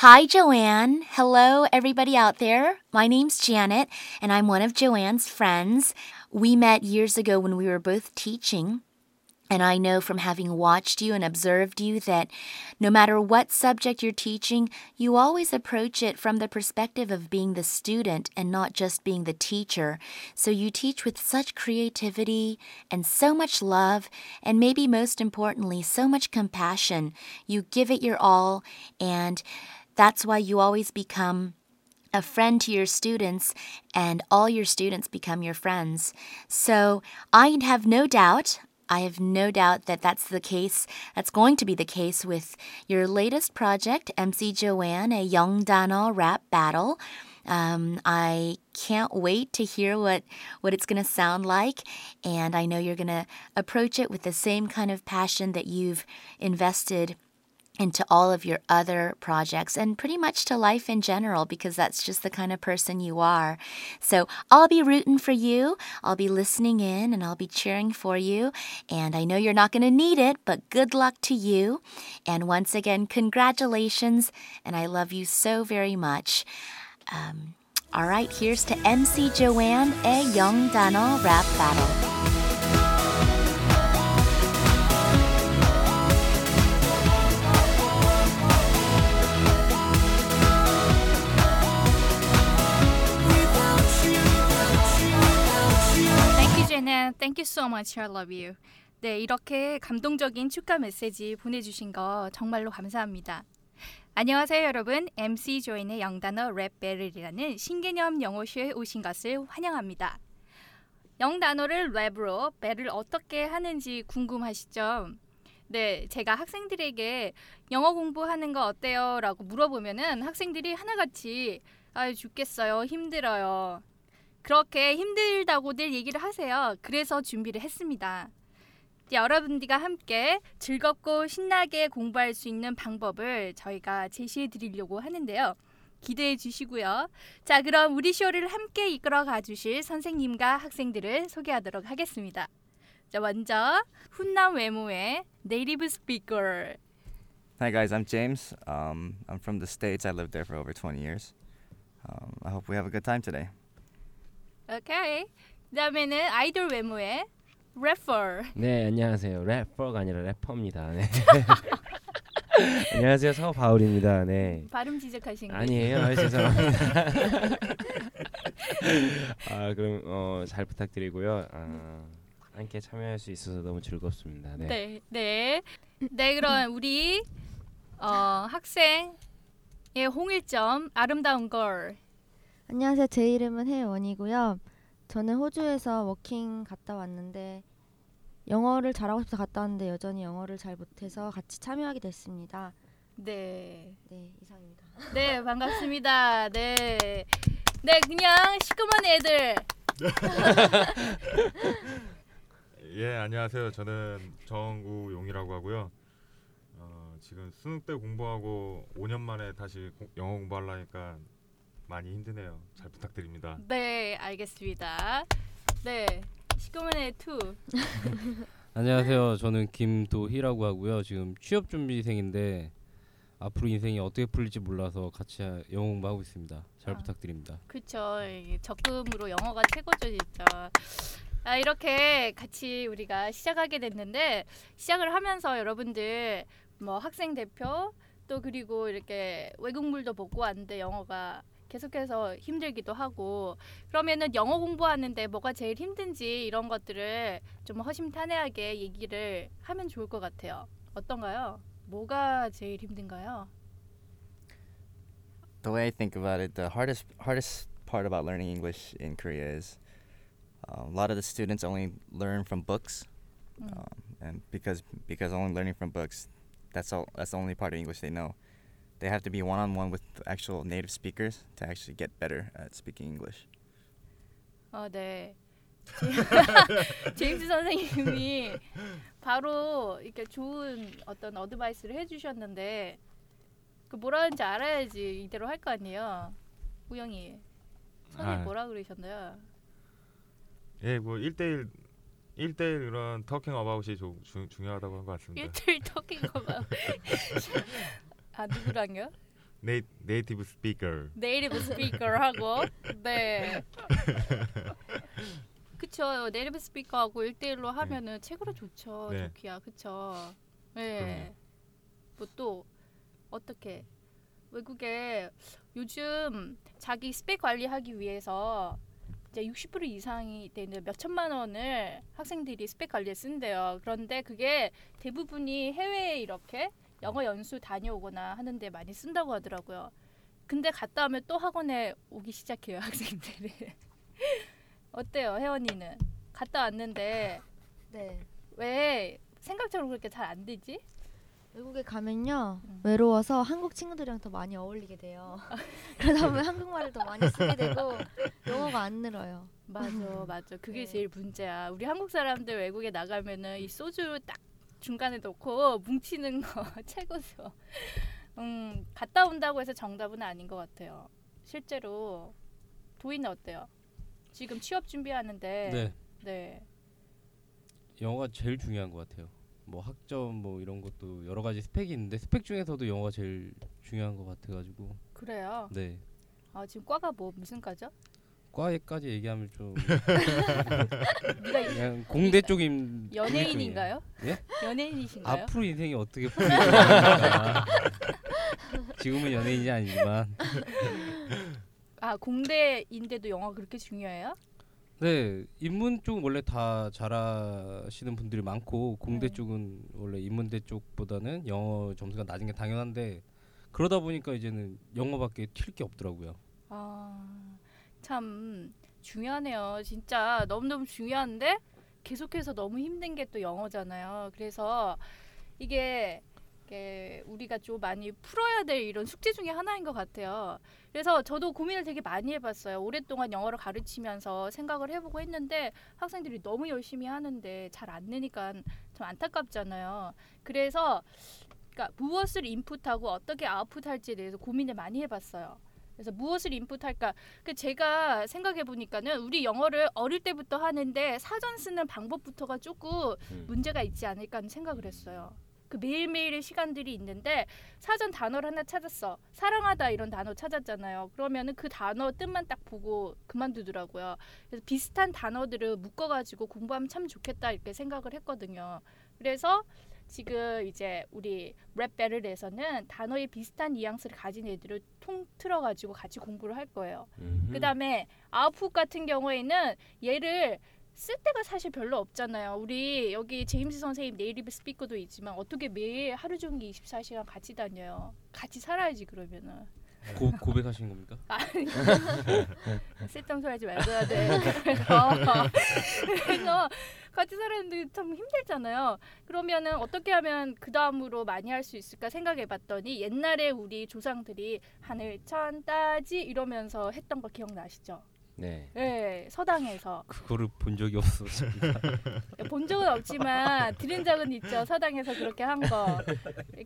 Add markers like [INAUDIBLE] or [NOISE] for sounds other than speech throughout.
Hi, Joanne. Hello, everybody out there. My name's Janet, and I'm one of Joanne's friends. We met years ago when we were both teaching. And I know from having watched you and observed you that no matter what subject you're teaching, you always approach it from the perspective of being the student and not just being the teacher. So you teach with such creativity and so much love, and maybe most importantly, so much compassion. You give it your all, and that's why you always become a friend to your students, and all your students become your friends. So I have no doubt, I have no doubt that that's the case. That's going to be the case with your latest project, MC Joanne, a Young Dano rap battle. Um, I can't wait to hear what, what it's going to sound like. And I know you're going to approach it with the same kind of passion that you've invested into all of your other projects and pretty much to life in general because that's just the kind of person you are. So I'll be rooting for you. I'll be listening in and I'll be cheering for you. And I know you're not going to need it, but good luck to you. And once again, congratulations. And I love you so very much. Um, all right, here's to MC Joanne A Young Dano Rap Battle. Jenna, thank you so much. I love you. 네, 이렇게 감동적인 축하 메시지 보내주신 거 정말로 감사합니다. 안녕하세요, 여러분. MC 조인의 영단어 랩 배틀이라는 신개념 영어쇼에 오신 것을 환영합니다. 영단어를 랩으로 배를 어떻게 하는지 궁금하시죠? 네, 제가 학생들에게 영어 공부하는 거 어때요? 라고 물어보면은 학생들이 하나같이 아, 죽겠어요. 힘들어요. 그렇게 힘들다고들 얘기를 하세요. 그래서 준비를 했습니다. 여러분들과 함께 즐겁고 신나게 공부할 수 있는 방법을 저희가 제시해 드리려고 하는데요. 기대해 주시고요. 자, 그럼 우리 쇼를 함께 이끌어 가 주실 선생님과 학생들을 소개하도록 하겠습니다. 자, 먼저 훈남 외모의 네이티브 스피커. Hi guys, I'm James. Um, I'm from the States. I lived there for over 20 years. Um, I hope we have a good time today. 오케이. 그다음에는 아이돌 외모의 래퍼. 네, 안녕하세요. 래퍼가 아니라 래퍼입니다. 네. [LAUGHS] 안녕하세요. 서바울입니다. 네. 발음 지적하신 거 아니에요. 아, 죄송합니다. [LAUGHS] 아, 그럼 어, 잘 부탁드리고요. 아, 함께 참여할 수 있어서 너무 즐겁습니다. 네. 네, 네, 네. 그럼 [CLEARS THROAT] 우리 어, 학생의 홍일점 아름다운 걸. 안녕하세요. 제 이름은 혜원이고요. 저는 호주에서 working 갔다 왔는데 영어를 잘하고 싶어서 갔다 왔는데 여전히 영어를 잘 못해서 같이 참여하게 됐습니다. 네. 네, 이상입니다. 네, 반갑습니다. 네. 네, 그냥 시커먼 애들. [LAUGHS] 예 안녕하세요. 저는 정우용이라고 하고요. 어, 지금 수능 때 공부하고 5년 만에 다시 고, 영어 공부하려니까 많이 힘드네요. 잘 부탁드립니다. 네, 알겠습니다. 네, 시커먼 애 two. [LAUGHS] 안녕하세요. 저는 김도희라고 하고요. 지금 취업 준비생인데 앞으로 인생이 어떻게 풀릴지 몰라서 같이 영어 공부하고 있습니다. 잘 아. 부탁드립니다. 이게 적금으로 영어가 최고죠, 진짜. 아, 이렇게 같이 우리가 시작하게 됐는데 시작을 하면서 여러분들 뭐 학생 대표 또 그리고 이렇게 외국물도 보고 왔는데 영어가 계속해서 힘들기도 하고 그러면은 영어 공부하는데 뭐가 제일 힘든지 이런 것들을 좀 허심탄회하게 얘기를 하면 좋을 것 같아요. 어떤가요? 뭐가 제일 힘든가요? The way I think about it, the hardest hardest part about learning English in Korea is uh, a lot of the students only learn from books, 음. um, and because because only learning from books, that's all that's the only part of English they know. They have to be one on one with actual native speakers to actually get better at speaking English. 어, 네. [LAUGHS] 제임스 선생님이 바로 이렇게 좋은 어떤 어드바이스를 해주셨는데 그 뭐라는지 알아야지 이대로 할 거 아니에요. 우영이 선생님 아. 뭐라 그러셨나요? 예, 뭐 1대1 1대1 이런 터킹 어바웃이 조, 주, 중요하다고 한 것 같습니다. 일주일 토킹 거봐. 아 누구랑요? 네이, 네이티브 스피커. 네이티브 스피커하고 네. 그쵸 네이티브 스피커하고 1대1로 하면은 책으로 좋죠 네. 좋기야 그쵸 네. 뭐 또 어떻게 외국에 요즘 자기 스펙 관리하기 위해서 이제 60% 이상이 되는 몇 천만 원을 학생들이 스펙 관리에 쓴대요. 그런데 그게 대부분이 해외에 이렇게 영어 연수 다녀오거나 하는데 많이 쓴다고 하더라고요. 근데 갔다 오면 또 학원에 오기 시작해요 [LAUGHS] 학생들이. 어때요 혜원이는? 갔다 왔는데 네. 왜 생각처럼 그렇게 잘 안 되지? 외국에 가면요 음. 외로워서 한국 친구들이랑 더 많이 어울리게 돼요. [LAUGHS] 그러다 보면 한국말을 더 많이 쓰게 되고 영어가 안 늘어요. 맞아, 맞아. 그게 네. 제일 문제야. 우리 한국 사람들 외국에 나가면은 이 소주 딱 중간에 넣고 뭉치는 거 [LAUGHS] 최고죠. 음, 갔다 온다고 해서 정답은 아닌 것 같아요. 실제로 도희는 어때요? 지금 취업 준비하는데 네. 네. 영어가 제일 중요한 것 같아요. 뭐 학점 뭐 이런 것도 여러 가지 스펙이 있는데 스펙 중에서도 영어가 제일 중요한 것 같아가지고 그래요. 네 아, 지금 과가 뭐 무슨 과죠? 과에까지 얘기하면 좀 [LAUGHS] 그냥 공대 쪽인 연예인인가요? 예? 연예인이신가요? 앞으로 인생이 어떻게. [LAUGHS] 지금은 연예인이 아니지만 아, 공대인데도 영어 그렇게 중요해요? 네 인문 쪽은 원래 다 잘하시는 분들이 많고 공대 네. 쪽은 원래 인문대 쪽보다는 영어 점수가 낮은 게 당연한데 그러다 보니까 이제는 영어밖에 튈 게 없더라고요. 아, 참 중요하네요. 진짜 너무너무 중요한데 계속해서 너무 힘든 게 또 영어잖아요. 그래서 이게, 이게 우리가 좀 많이 풀어야 될 이런 숙제 중에 하나인 것 같아요. 그래서 저도 고민을 되게 많이 해봤어요. 오랫동안 영어를 가르치면서 생각을 해보고 했는데 학생들이 너무 열심히 하는데 잘 안 느니까 좀 안타깝잖아요. 그래서 그러니까 무엇을 인풋하고 어떻게 아웃풋할지에 대해서 고민을 많이 해봤어요. 그래서 무엇을 인풋할까? 그 제가 생각해 보니까는 우리 영어를 어릴 때부터 하는데 사전 쓰는 방법부터가 조금 음. 문제가 있지 않을까 하는 생각을 했어요. 그 매일매일의 시간들이 있는데 사전 단어를 하나 찾았어. 사랑하다 이런 단어 찾았잖아요. 그러면은 그 단어 뜻만 딱 보고 그만두더라고요. 그래서 비슷한 단어들을 묶어 가지고 공부하면 참 좋겠다 이렇게 생각을 했거든요. 그래서 지금 이제 우리 랩배를에서는 단어의 비슷한 뉘앙스를 가진 애들을 통틀어 가지고 같이 공부를 할 거예요. 음흠. 그다음에 아웃풋 같은 경우에는 얘를 쓸 데가 사실 별로 없잖아요. 우리 여기 제임스 선생님 네이티브 스피커도 있지만 어떻게 매일 하루 종일 24시간 같이 다녀요. 같이 살아야지 그러면은. 고, 고백하신 겁니까? [LAUGHS] 쓸데없는 소리 하지 말고 해야 돼. 그래서, 그래서 같이 살았는데 참 힘들잖아요. 그러면은 어떻게 하면 그 다음으로 많이 할 수 있을까 생각해봤더니 옛날에 우리 조상들이 하늘 천 따지 이러면서 했던 거 기억나시죠? 네. 네, 서당에서 그거를 본 적이 없었습니다. [LAUGHS] 본 적은 없지만 들은 적은 있죠. 서당에서 그렇게 한 거.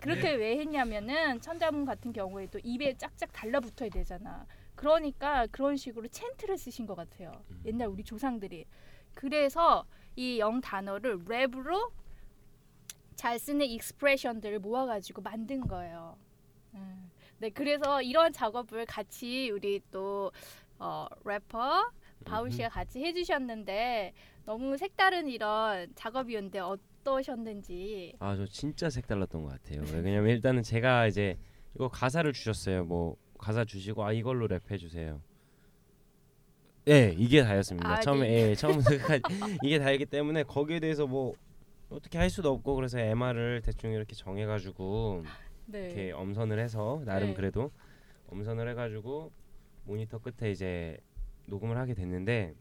그렇게 왜 했냐면은 천자문 같은 경우에도 입에 짝짝 달라붙어야 되잖아. 그러니까 그런 식으로 챈트를 쓰신 것 같아요. 옛날 우리 조상들이. 그래서 이 영 단어를 랩으로 잘 쓰는 익스프레션들을 모아가지고 만든 거예요. 음. 네, 그래서 이런 작업을 같이 우리 또 어, 래퍼 바울 씨가 같이 해주셨는데 너무 색다른 이런 작업이었는데 어떠셨는지. 아 저 진짜 색달랐던 것 같아요. [LAUGHS] 왜냐면 일단은 제가 이제 이거 가사를 주셨어요. 뭐 가사 주시고 아 이걸로 랩해 주세요. 예, 이게 다였습니다. 아, 처음에 네. 예, 처음부터 끝까지 [LAUGHS] 이게 다였기 때문에 거기에 대해서 뭐 어떻게 할 수도 없고 그래서 MR을 대충 이렇게 정해 가지고 네. 이렇게 엄선을 해서 나름 네. 그래도 엄선을 해 가지고 모니터 끝에 이제 녹음을 하게 됐는데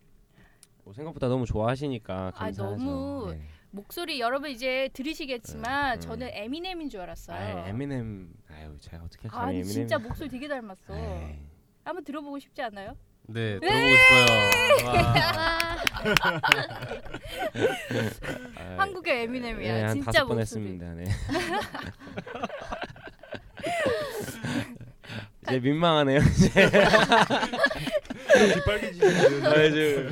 뭐 생각보다 너무 좋아하시니까 아, 감사하죠. 너무 네. 목소리 여러분 이제 들으시겠지만 음, 음. 저는 에미넴인 줄 알았어요. 아, 에미넴 아유 제가 어떻게 감히 아니 에미넴 진짜 목소리 되게 닮았어. 에이. 한번 들어보고 싶지 않아요? 네 들어보고 싶어요. 와. 아, [LAUGHS] 한국의 에미넴이야. 예, 한 진짜 다섯 번 목소리. 했습니다. 네. [LAUGHS] 이제 민망하네요. 이제. [LAUGHS] 뒷빨개지시네요. 아, 이제.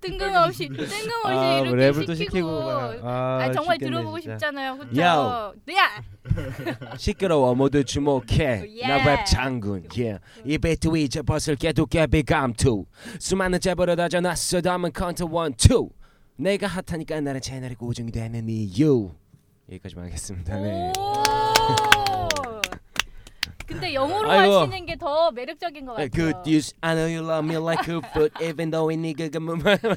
뜬금없이 뜬금없이 아, 뭐 이렇게 랩을 또 시키고. 시키고 막, 아, 아, 정말 죽겠네, 들어보고 진짜. 싶잖아요. 그렇죠? 야오. 야. 시끄러워 모두 주목해 Yeah. 나랩 장군 yeah. 이 비트 위저 벗을 깨도 깨비 감투 수많은 잽으로 다져놨어 담은 컨트 원투 내가 핫하니까 나는 채널이 고정이 되는 이유 여기까지만 하겠습니다 네. 오. 근데 영어로 아이고. 하시는 게 더 매력적인 것 같아요. Good news I know you love me like a foot even though 이 니가가 뭐 말하다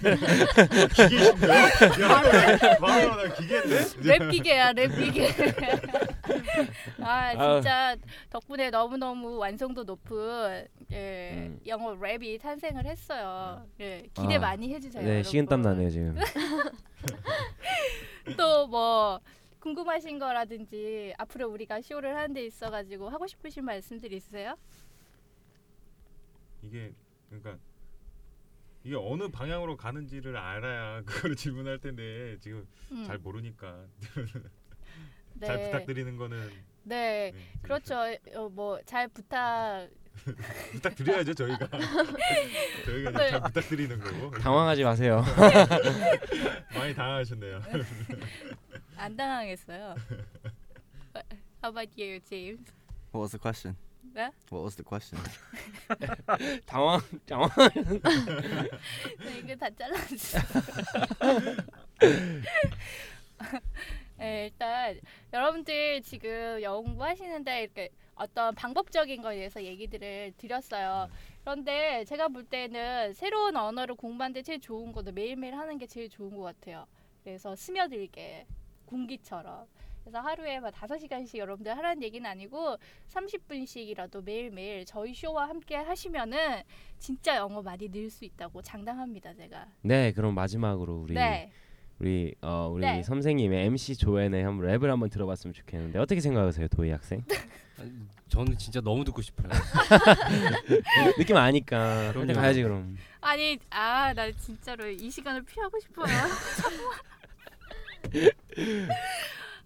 기계인데? 랩 기계야 랩 기계. [LAUGHS] 아. 진짜 덕분에 너무 너무 완성도 높은 예, 음. 영어 랩이 탄생을 했어요. 예, 기대 아. 많이 해주세요. 네 식은땀 나네요 지금 [LAUGHS] 또뭐 궁금하신 거라든지 앞으로 우리가 쇼를 하는 데 있어 가지고 하고 싶으신 말씀들 있으세요? 이게 그러니까 이게 어느 방향으로 가는지를 알아야 [LAUGHS] 그거를 질문할 텐데 지금 음. 잘 모르니까 [LAUGHS] 네. 잘 부탁드리는 거는 네, 네, 그렇죠. 어, 뭐잘 부탁. [LAUGHS] 부탁드려야죠 저희가 저희가 네. 잘 부탁드리는 거고 당황하지 마세요 많이 당황하셨네요. 안 당황했어요. [LAUGHS] How about you, James? What was the question? 네? What was the question? [LAUGHS] 당황 당황 네, 이게 다 잘랐어. [LAUGHS] 네, 일단 여러분들 지금 영어 공부하시는데 이렇게 어떤 방법적인 거에 대해서 얘기들을 드렸어요. 그런데 제가 볼 때는 새로운 언어를 공부하는데 제일 좋은 거는 매일매일 하는 게 제일 좋은 것 같아요. 그래서 스며들게 공기처럼. 그래서 하루에 막 다섯 시간씩 여러분들 하라는 얘기는 아니고 30분씩이라도 매일매일 저희 쇼와 함께 하시면은 진짜 영어 많이 늘 수 있다고 장담합니다, 제가. 네 그럼 마지막으로 우리 네. 우리 어 우리 네. 선생님의 MC 조연의 한번 랩을 한번 들어봤으면 좋겠는데 어떻게 생각하세요 도희 학생? [LAUGHS] 저는 진짜 너무 듣고 싶어요. [LAUGHS] 느낌 아니까. 그냥 가야지 그럼. 아니, 아, 나 진짜로 이 시간을 피하고 싶어요. [LAUGHS]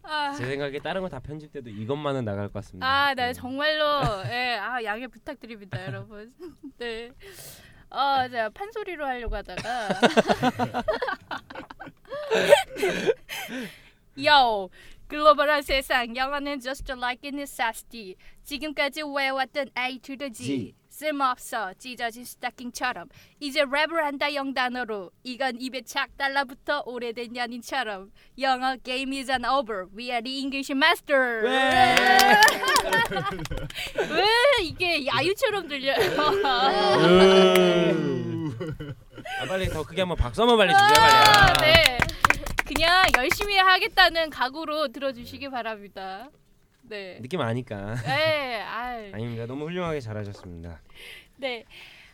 아, 제 생각에 다른 거 다 편집돼도 이것만은 나갈 것 같습니다. 아, 나 네. 정말로 [LAUGHS] 예, 아, 양해 부탁드립니다, 여러분. [LAUGHS] 네. 어, 제가 판소리로 하려고 하다가 [LAUGHS] 요 글로벌한 세상 영어는 just like a necessity 지금까지 외워왔던 A to the G G. 쓸모없어 찢어진 스타킹처럼 이제 랩을 한다 영단어로 이건 입에 착 달라붙어 오래된 연인처럼 영어 game isn't over we are the English master 왜 이게 야유처럼 들려요 아, 빨리 더 크게 한번 박수 한번 빨리 주세요 빨리. 아, 아. 네. 그냥 열심히 하겠다는 각오로 들어주시기 바랍니다. 네. 느낌 아니까. 네, 아, [LAUGHS] 아닙니다. 너무 훌륭하게 잘하셨습니다. 네.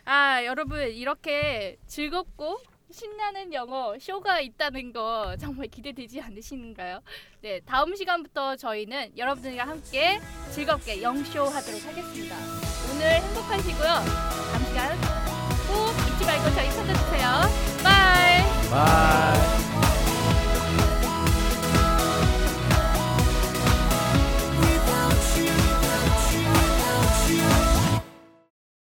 아, 여러분 이렇게 즐겁고 신나는 영어 쇼가 있다는 거 정말 기대되지 않으시는가요? 네, 다음 시간부터 저희는 여러분들과 함께 즐겁게 영쇼 하도록 하겠습니다. 오늘 행복하시고요. 다음 시간 꼭 잊지 말고 저희 찾아주세요. Bye. Bye.